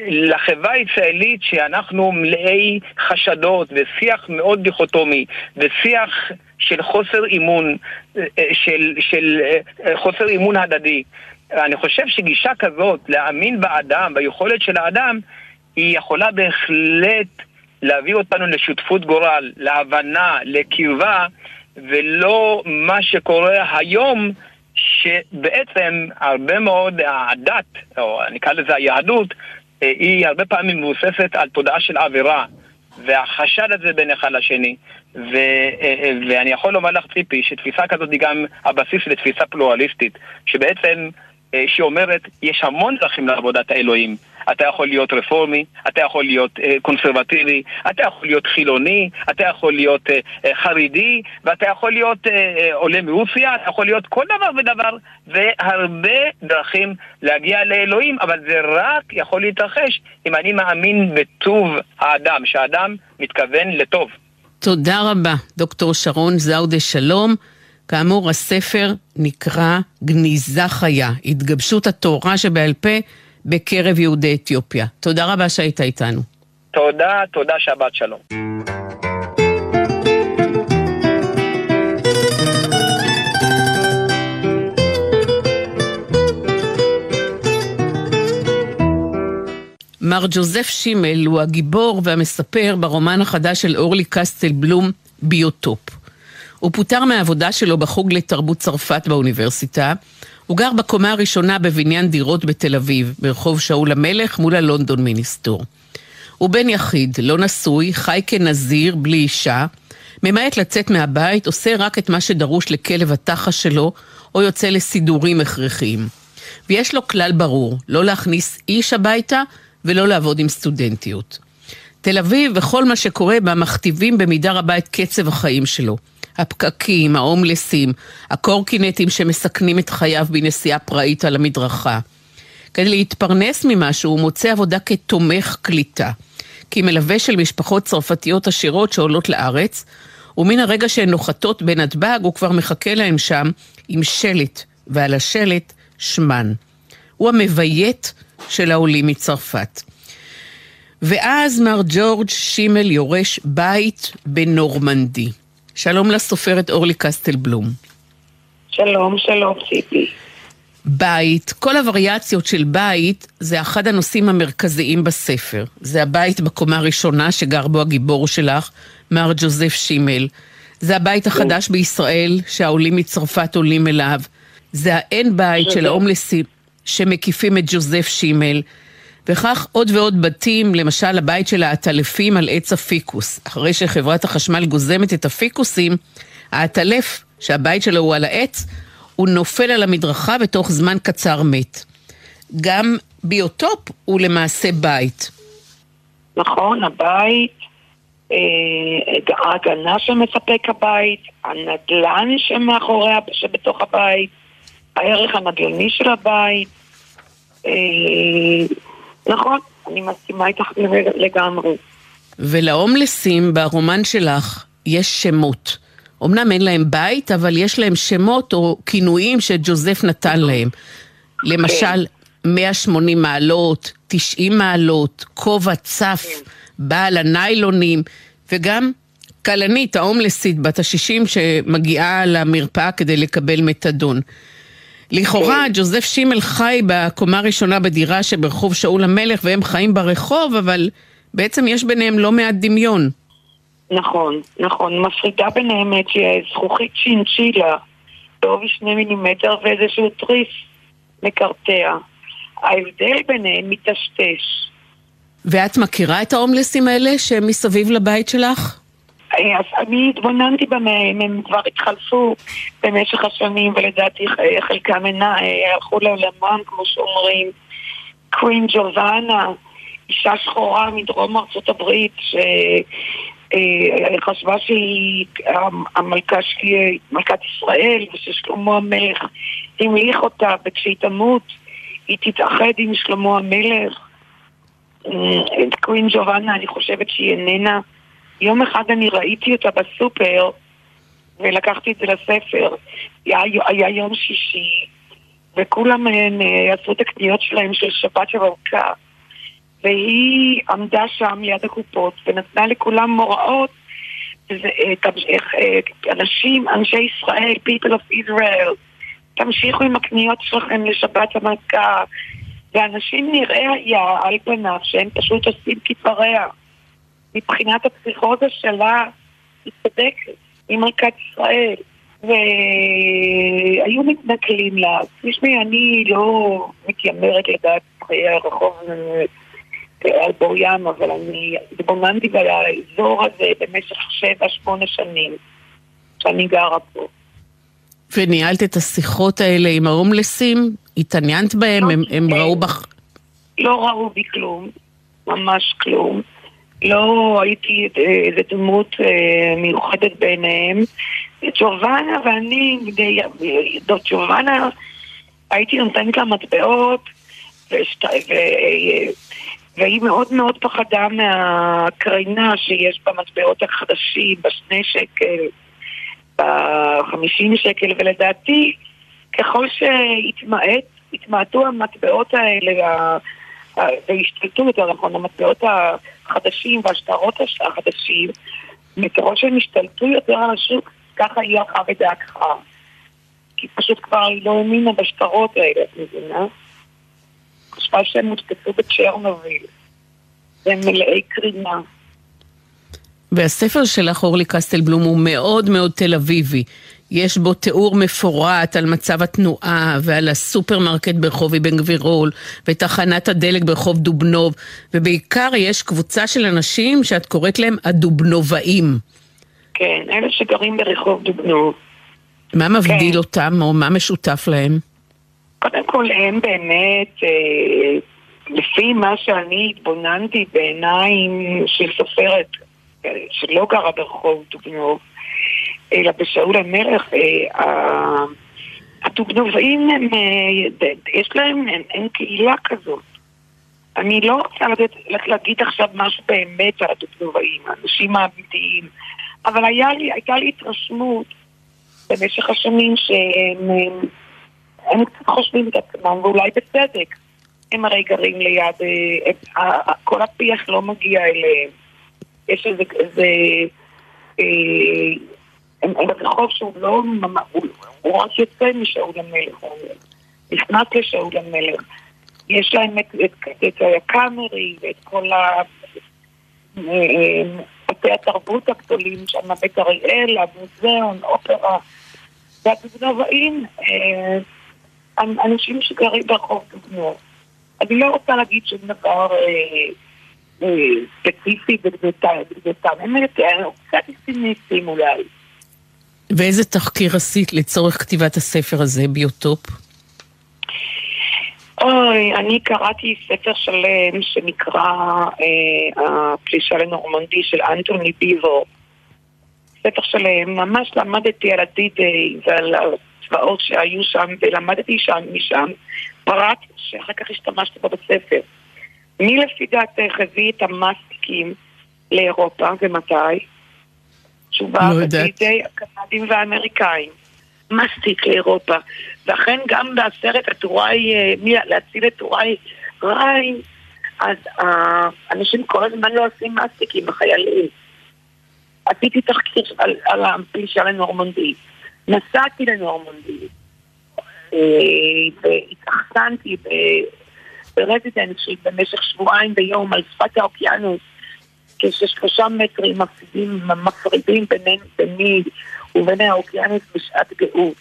לחברה הישראלית שאנחנו מלאי חשדות ושיח מאוד דיכוטומי ושיח של חוסר אימון, אה, של, של אה, חוסר אימון הדדי. אני חושב שגישה כזאת, להאמין באדם, ביכולת של האדם, היא יכולה בהחלט להביא אותנו לשותפות גורל, להבנה, לקרבה, ולא מה שקורה היום, שבעצם הרבה מאוד הדת, או נקרא לזה היהדות, היא הרבה פעמים מבוססת על תודעה של עבירה, והחשד הזה בין אחד לשני. ו, אה, אה, ואני יכול לומר לך, ציפי, שתפיסה כזאת היא גם הבסיס לתפיסה פלורליסטית, שבעצם, שאומרת, יש המון דרכים לעבודת האלוהים, אתה יכול להיות רפורמי, אתה יכול להיות אה, קונסרבטיבי, אתה יכול להיות חילוני, אתה יכול להיות אה, אה, חרדי, ואתה יכול להיות אה, עולה מרוסיה, אתה יכול להיות כל דבר ודבר, והרבה דרכים להגיע לאלוהים, אבל זה רק יכול להתרחש אם אני מאמין בטוב האדם, שהאדם מתכוון לטוב. תודה רבה, דוקטור שרון זאודה שלום. כאמור, הספר נקרא גניזה חיה, התגבשות התורה שבעל פה בקרב יהודי אתיופיה. תודה רבה שהיית איתנו. תודה, תודה, שבת שלום. מר ג'וזף שימל הוא הגיבור והמספר ברומן החדש של אורלי קסטל בלום, ביוטופ. הוא פוטר מהעבודה שלו בחוג לתרבות צרפת באוניברסיטה. הוא גר בקומה הראשונה בבניין דירות בתל אביב, ברחוב שאול המלך מול הלונדון מיניסטור. הוא בן יחיד, לא נשוי, חי כנזיר, בלי אישה, ממעט לצאת מהבית, עושה רק את מה שדרוש לכלב התחה שלו, או יוצא לסידורים הכרחיים. ויש לו כלל ברור, לא להכניס איש הביתה ולא לעבוד עם סטודנטיות. תל אביב וכל מה שקורה בה מכתיבים במידה רבה את קצב החיים שלו. הפקקים, ההומלסים, הקורקינטים שמסכנים את חייו בנסיעה פראית על המדרכה. כדי להתפרנס ממשהו הוא מוצא עבודה כתומך קליטה. כמלווה של משפחות צרפתיות עשירות שעולות לארץ, ומן הרגע שהן נוחתות בנתב"ג הוא כבר מחכה להם שם עם שלט, ועל השלט שמן. הוא המביית של העולים מצרפת. ואז מר ג'ורג' שימל יורש בית בנורמנדי. שלום לסופרת אורלי קסטלבלום. שלום, שלום, ציפי. בית, כל הווריאציות של בית זה אחד הנושאים המרכזיים בספר. זה הבית בקומה הראשונה שגר בו הגיבור שלך, מר ג'וזף שימל. זה הבית החדש בישראל שהעולים מצרפת עולים אליו. זה האין בית של ההומלסים שמקיפים את ג'וזף שימל. וכך עוד ועוד בתים, למשל הבית של העטלפים על עץ הפיקוס. אחרי שחברת החשמל גוזמת את הפיקוסים, העטלף, שהבית שלו הוא על העץ, הוא נופל על המדרכה ותוך זמן קצר מת. גם ביוטופ הוא למעשה בית. נכון, הבית, אה, ההגנה שמספק הבית, הנדל"ן שמאחורי, שבתוך הבית, הערך הנדל"ני של הבית. נכון, אני מסכימה איתך לגמרי. ולהומלסים ברומן שלך יש שמות. אמנם אין להם בית, אבל יש להם שמות או כינויים שג'וזף נתן להם. למשל, 180 מעלות, 90 מעלות, כובע צף, בעל הניילונים, וגם כלנית, ההומלסית בת ה-60 שמגיעה למרפאה כדי לקבל מתדון. לכאורה, ג'וזף שימל חי בקומה הראשונה בדירה שברחוב שאול המלך, והם חיים ברחוב, אבל בעצם יש ביניהם לא מעט דמיון. נכון, נכון. מפרידה ביניהם את זכוכית שינצ'ילה, בעובי שני מילימטר ואיזשהו תריס מקרטע. ההבדל ביניהם מטשטש. ואת מכירה את ההומלסים האלה שהם מסביב לבית שלך? אז אני התבוננתי בהם, הם כבר התחלפו במשך השנים, ולדעתי חלקם אינה, הלכו לעולמם, כמו שאומרים. קווין ג'ובאנה, אישה שחורה מדרום ארצות הברית, שחשבה שהיא המלכה מלכת ישראל, וששלמה המלך המליך אותה, וכשהיא תמות, היא תתאחד עם שלמה המלך. קווין ג'ובאנה, אני חושבת שהיא איננה יום אחד אני ראיתי אותה בסופר ולקחתי את זה לספר. היה, היה יום שישי וכולם אה, עשו את הקניות שלהם של שבת שבבקה והיא עמדה שם ליד הקופות ונתנה לכולם מוראות אה, אנשים, אנשי ישראל, people of Israel, תמשיכו עם הקניות שלכם לשבת המלכה. ואנשים נראה היה על פניו שהם פשוט עושים כפריה מבחינת הפסיכוזה שלה, היא צודקת, היא מלכת ישראל. והיו מתנכלים לה. תשמעי, אני לא מתיימרת לדעת חיי הרחוב אה, על בוריין, אבל אני התבוננתי באזור הזה במשך שבע, שמונה שנים שאני גרה פה. וניהלת את השיחות האלה עם ההומלסים? התעניינת בהם? הם, הם ראו בך... לא ראו בי כלום, ממש כלום. לא הייתי איזה דמות אה, מיוחדת בעיניהם. ג'ובאנה ואני, דוד ג'ובאנה, הייתי נותנת לה מטבעות, ושת... ו... והיא מאוד מאוד פחדה מהקרינה שיש במטבעות החדשים, בשני שקל, בחמישים שקל, ולדעתי, ככל שהתמעטו המטבעות האלה, והשתלטו יותר נכון, המטבעות החדשים והשטרות החדשים, וככל שהם השתלטו יותר על השוק, ככה היא הלכה ודעקה. כי פשוט כבר היא לא האמינה בשטרות האלה, את מבינה? חשבה שהם הותקפו בצ'רנוביל. והם מלאי קרינה. והספר שלך, אורלי קסטלבלום, הוא מאוד מאוד תל אביבי. יש בו תיאור מפורט על מצב התנועה ועל הסופרמרקט ברחוב אבן גבירול ותחנת הדלק ברחוב דובנוב ובעיקר יש קבוצה של אנשים שאת קוראת להם הדובנובאים. כן, אלה שגרים ברחוב דובנוב. מה מבדיל כן. אותם או מה משותף להם? קודם כל הם באמת, אה, לפי מה שאני התבוננתי בעיניים של סופרת אה, שלא גרה ברחוב דובנוב, אלא בשאול המלך, אה, הדובנובאים הם, יש להם, הם קהילה כזאת. אני לא רוצה לתת, להגיד עכשיו משהו באמת על הדובנובאים, האנשים האמיתיים, אבל לי, הייתה לי התרשמות במשך השנים שהם הם, הם קצת חושבים את עצמם, ואולי בצדק. הם הרי גרים ליד, אה, אה, כל הפיח לא מגיע אליהם. יש איזה, איזה אה, הם, הם רחוב שהוא לא, הוא, הוא רק יוצא משאול המלך, הוא נכנס לשאול המלך. יש להם את, את, את הקאמרי ואת כל ה... בתי התרבות הגדולים שם, בית אריאל, המוזיאון, אופרה. והדובנובאים, אנשים שגרים ברחוב דוגמאות. אני לא רוצה להגיד שום דבר אה, אה, ספציפי בגדותם, הם קצת אסטימיסטים אולי. ואיזה תחקיר עשית לצורך כתיבת הספר הזה, ביוטופ? אוי, אני קראתי ספר שלם שנקרא אה, הפלישה לנורמנדי של אנטוני ביבו. ספר שלם, ממש למדתי על הדי-דיי ועל הצבאות שהיו שם, ולמדתי שם משם פרט שאחר כך השתמשתי בו בספר. מי לפי דעתך הביא את המאסטיקים לאירופה ומתי? תשובה לא בידי הקנדים והאמריקאים. מסטיק לאירופה. ואכן גם בסרט הטוראי, אה, להציל את טוראי ריין, אז האנשים כל הזמן לא עושים מסטיקים, החיילים. עשיתי תחקיר על, על הפלישה לנורמנדי. נסעתי לנורמנדי. אה, והתאכסנתי ברזידנט במשך שבועיים ביום על שפת האוקיינוס, כששלושה מטרים מפרידים, מפרידים ביני, ביני ובין האוקיינוס בשעת גאות.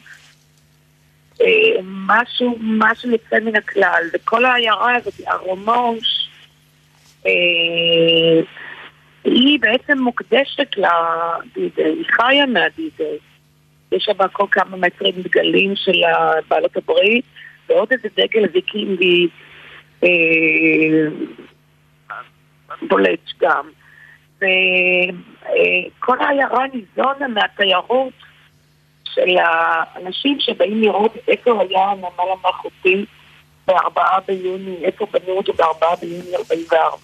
אה, משהו, משהו יוצא מן הכלל, וכל העיירה הזאת, הרומוש, אה, היא בעצם מוקדשת לדידי, היא חיה מהדידי. יש שם כל כמה מטרים דגלים של בעלות הברית, ועוד איזה דגל ויקינגי אה, בולט גם. וכל העיירה ניזונה מהתיירות של האנשים שבאים לראות איפה היה הנמל המלאכותי בארבעה ביוני, איפה בנו אותו בארבעה ביוני 44.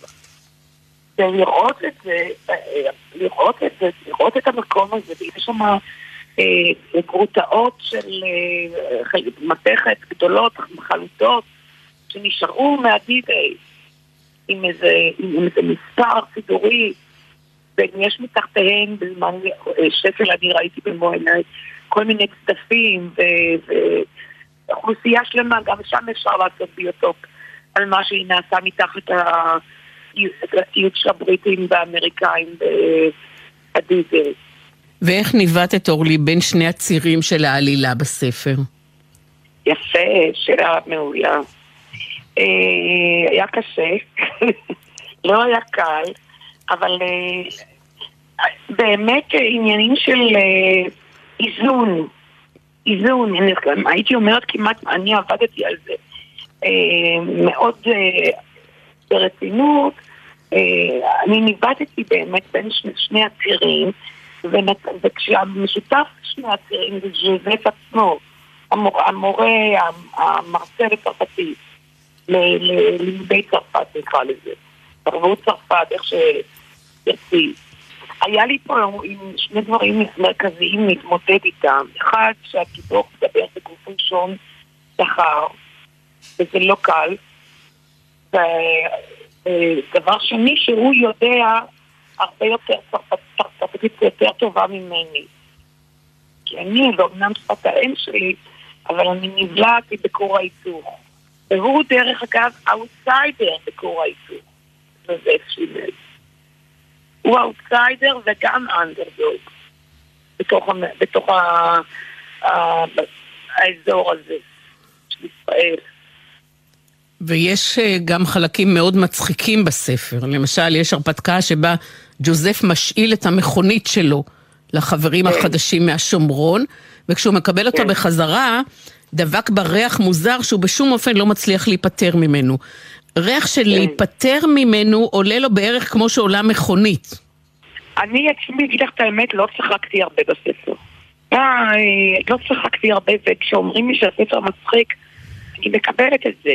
ולראות את זה, לראות את זה, לראות את המקום הזה, ויש שם אה, גרוטאות של אה, מתכת גדולות, חלוטות, שנשארו מהדידי עם איזה, עם איזה מספר סידורי, ויש מתחתיהם בזמן שפל אני ראיתי במו עיניי כל מיני צדפים ואוכלוסייה שלמה, גם שם אפשר לעשות ביוטופ על מה שהיא נעשה מתחת הציוד של הבריטים והאמריקאים בדיזל. ואיך ניווטת, אורלי, בין שני הצירים של העלילה בספר? יפה, שאלה מעולה. אה, היה קשה, לא היה קל, אבל אה, באמת עניינים של אה, איזון, איזון, הייתי אומרת כמעט, אני עבדתי על זה. מאוד ברצינות, אה, אני ניבטתי באמת בין שני, הצירים, וכשהמשותף שני הצירים זה ז'וזף עצמו, המור, המורה, המרצה לצרפתית, ללימודי צרפת נקרא לזה, תרבות צרפת, איך שתרצי. היה לי פה עם שני דברים מרכזיים להתמודד איתם. אחד, שהגיבור מדבר בגוף ראשון זכר, וזה לא קל. ודבר שני, שהוא יודע הרבה יותר צרפתית יותר טובה ממני. כי אני, ואומנם שפת האם שלי, אבל אני נבלעתי בכור ההיתוך. והוא, דרך אגב, אאוטסיידר בכור ההיתוך. וזה שימל. הוא אאוטסיידר וגם אנדרדוג בתוך, בתוך ה, ה, האזור הזה של ישראל. ויש אה, גם חלקים מאוד מצחיקים בספר. למשל, יש הרפתקה שבה ג'וזף משאיל את המכונית שלו לחברים כן. החדשים מהשומרון, וכשהוא מקבל אותה כן. בחזרה, דבק בה ריח מוזר שהוא בשום אופן לא מצליח להיפטר ממנו. ריח של כן. להיפטר ממנו עולה לו בערך כמו שעולה מכונית. אני עצמי, אגיד לך את האמת, לא צחקתי הרבה בספר. אה, לא צחקתי הרבה, וכשאומרים לי שהספר מצחיק, אני מקבלת את זה.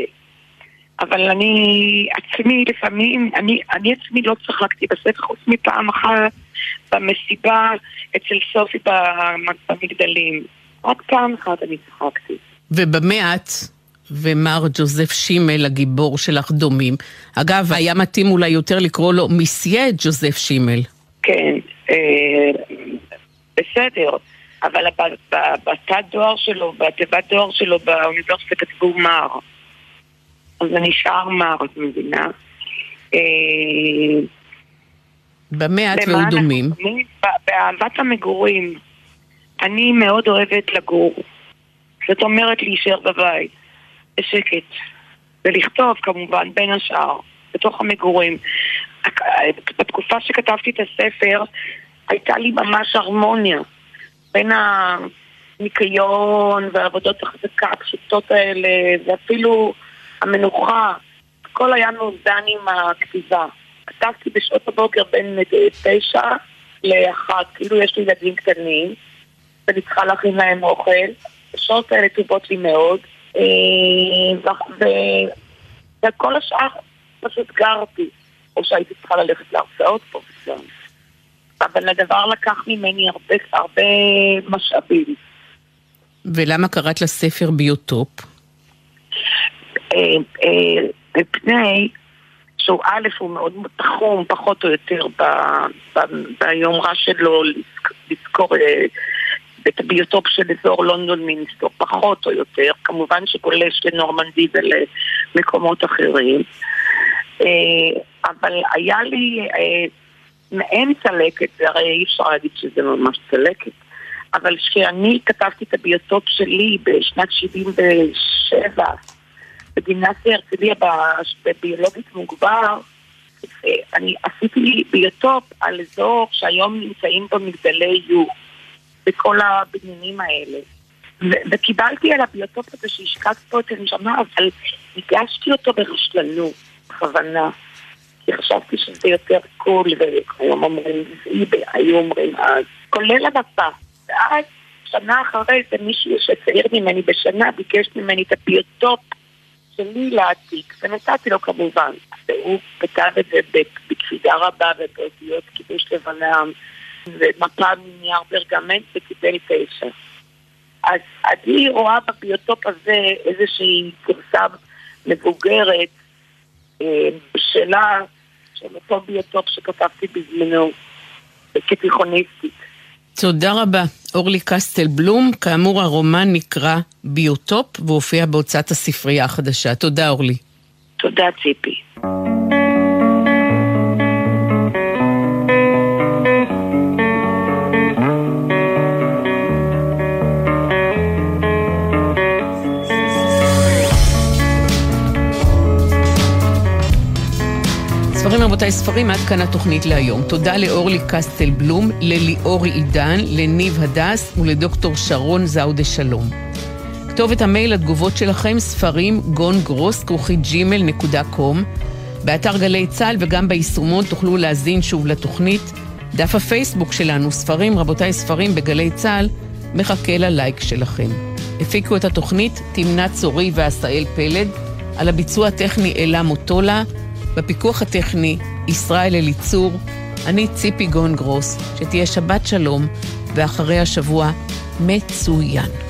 אבל אני עצמי לפעמים, אני, אני עצמי לא צחקתי בספר חוץ מפעם אחת במסיבה אצל סופי במגדלים. רק פעם אחת אני צחקתי. ובמעט, ומר ג'וזף שימל, הגיבור שלך, דומים. אגב, היה מתאים אולי יותר לקרוא לו מיסיה ג'וזף שימל. כן, אה, בסדר, אבל בתת דואר שלו, בתיבת דואר שלו באוניברסיטה כתבו מר. אז זה נשאר מר, את מבינה? אה, במעט והוא דומים. באהבת המגורים, אני מאוד אוהבת לגור. זאת אומרת להישאר בבית, בשקט, ולכתוב כמובן, בין השאר, בתוך המגורים. בתקופה שכתבתי את הספר, הייתה לי ממש הרמוניה בין הניקיון והעבודות החזקה הפשוטות האלה, ואפילו המנוחה, הכל היה מאוזן עם הכתיבה. כתבתי בשעות הבוקר בין תשע לאחת, כאילו יש לי ילדים קטנים, ואני צריכה להכין להם אוכל. השעות האלה טובות לי מאוד, אה, וכל השאר פשוט גרתי, או שהייתי צריכה ללכת להרצאות פה ושם. אבל הדבר לקח ממני הרבה, הרבה משאבים. ולמה קראת לספר ביוטופ? אה, אה, מפני שהוא א', הוא מאוד תחום, פחות או יותר, ביומרה שלו לזכור את הביוטופ של אזור לונדון מינסטור, פחות או יותר, כמובן שגולש לנורמנדי ולמקומות אחרים. אה, אבל היה לי מעין צלקת, הרי אי אפשר להגיד שזה ממש צלקת, אבל כשאני כתבתי את הביוטופ שלי בשנת 77' בגימנסיה הרצליה בביולוגית מוגבר, אני עשיתי ביוטופ על אזור שהיום נמצאים בו מגדלי יו, בכל הבניינים האלה. וקיבלתי על הביוטופ הזה שהשקעתי פה את הנשמה, אבל הגשתי אותו ברשלנות, בכוונה. כי חשבתי שזה יותר cool, והיום אומרים, היו אומרים אז, כולל המפה. ואז, שנה אחרי זה, מישהו שצעיר ממני בשנה ביקש ממני את הביוטופ שלי להעתיק, ונתתי לו כמובן. והוא כתב את זה בקפידה רבה ובאותיות קידוש לבנם, ומפה מנייר ברגמנט וקיבל תשע. אז אני רואה בביוטופ הזה איזושהי גרסה מבוגרת, אה, בשלה של אותו ביוטופ שכתבתי בזמנו, כתיכוניסטית. תודה רבה. אורלי קסטל בלום, כאמור הרומן נקרא ביוטופ והופיע בהוצאת הספרייה החדשה. תודה אורלי. תודה ציפי. רבותיי, ספרים, עד כאן התוכנית להיום. תודה לאורלי קסטל בלום, לליאורי עידן, לניב הדס ולדוקטור שרון זאודה שלום. כתובת המייל לתגובות שלכם, ספרים גון גרוס, כרוכית ג'ימל נקודה קום. באתר גלי צה"ל וגם ביישומון תוכלו להזין שוב לתוכנית. דף הפייסבוק שלנו, ספרים, רבותיי ספרים בגלי צה"ל, מחכה ללייק שלכם. הפיקו את התוכנית תמנת צורי ועשאל פלד, על הביצוע הטכני אלה מוטולה, בפיקוח הטכני ישראל אליצור, אני ציפי גון גרוס, שתהיה שבת שלום, ואחרי השבוע מצוין.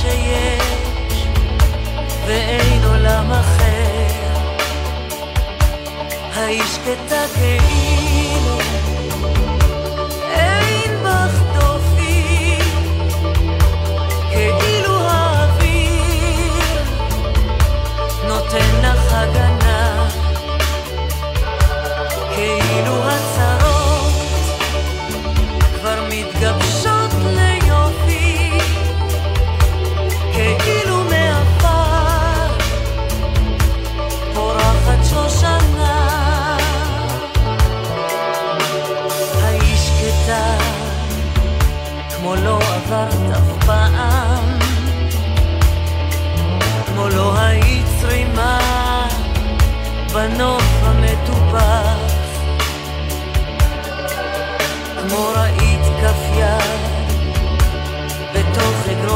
שיש, ואין עולם אחר. האיש כתב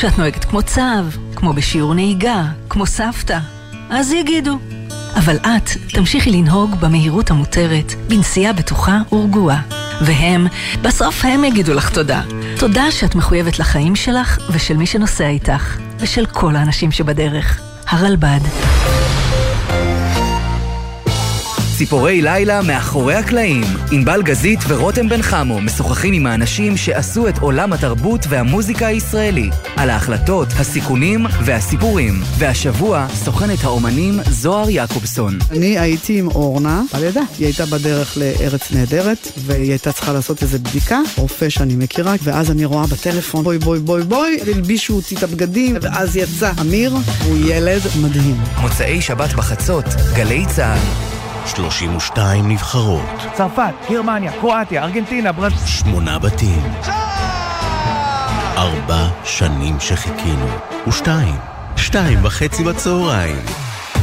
שאת נוהגת כמו צב, כמו בשיעור נהיגה, כמו סבתא. אז יגידו. אבל את תמשיכי לנהוג במהירות המותרת, בנסיעה בטוחה ורגועה. והם, בסוף הם יגידו לך תודה. תודה שאת מחויבת לחיים שלך ושל מי שנוסע איתך, ושל כל האנשים שבדרך. הרלב"ד. ציפורי לילה מאחורי הקלעים. ענבל גזית ורותם בן חמו משוחחים עם האנשים שעשו את עולם התרבות והמוזיקה הישראלי. על ההחלטות, הסיכונים והסיפורים. והשבוע סוכנת האומנים זוהר יעקובסון. אני הייתי עם אורנה, על ידה. היא הייתה בדרך לארץ נהדרת, והיא הייתה צריכה לעשות איזו בדיקה, רופא שאני מכירה, ואז אני רואה בטלפון, בואי בואי בואי בואי, הלבישו אותי את הבגדים, ואז יצא אמיר, הוא ילד מדהים. מוצאי שבת בחצות, גלי צה"ל. 32 נבחרות. צרפת, גרמניה, קרואטיה, ארגנטינה, ברז... שמונה בתים. ארבע שנים שחיכינו. ושתיים. שתיים וחצי בצהריים.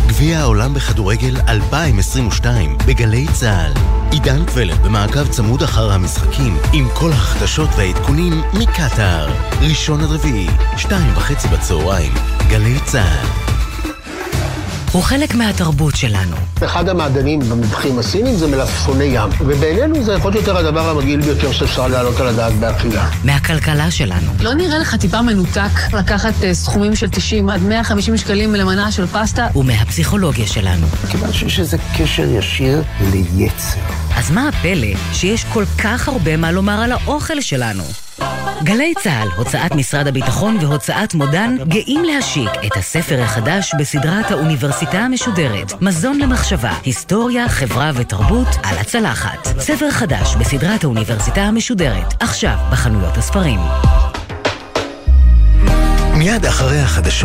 גביע העולם בכדורגל 2022 בגלי צה"ל. עידן קבלר במעקב צמוד אחר המשחקים עם כל החדשות והעדכונים מקטאר. ראשון עד רביעי, שתיים וחצי בצהריים, גלי צה"ל. הוא חלק מהתרבות שלנו. אחד המעדנים במבחים הסינים זה מלפפוני ים, ובינינו זה יכול להיות הדבר המגעיל ביותר שאפשר להעלות על הדעת באכילה. מהכלכלה שלנו. לא נראה לך טיפה מנותק לקחת uh, סכומים של 90 עד 150 שקלים למנה של פסטה? ומהפסיכולוגיה שלנו. כיוון שיש איזה קשר ישיר ליצר. אז מה הפלא שיש כל כך הרבה מה לומר על האוכל שלנו? גלי צה"ל, הוצאת משרד הביטחון והוצאת מודן גאים להשיק את הספר החדש בסדרת האוניברסיטה המשודרת, מזון למחשבה, היסטוריה, חברה ותרבות על הצלחת. ספר חדש בסדרת האוניברסיטה המשודרת, עכשיו בחנויות הספרים. מיד אחרי החדשות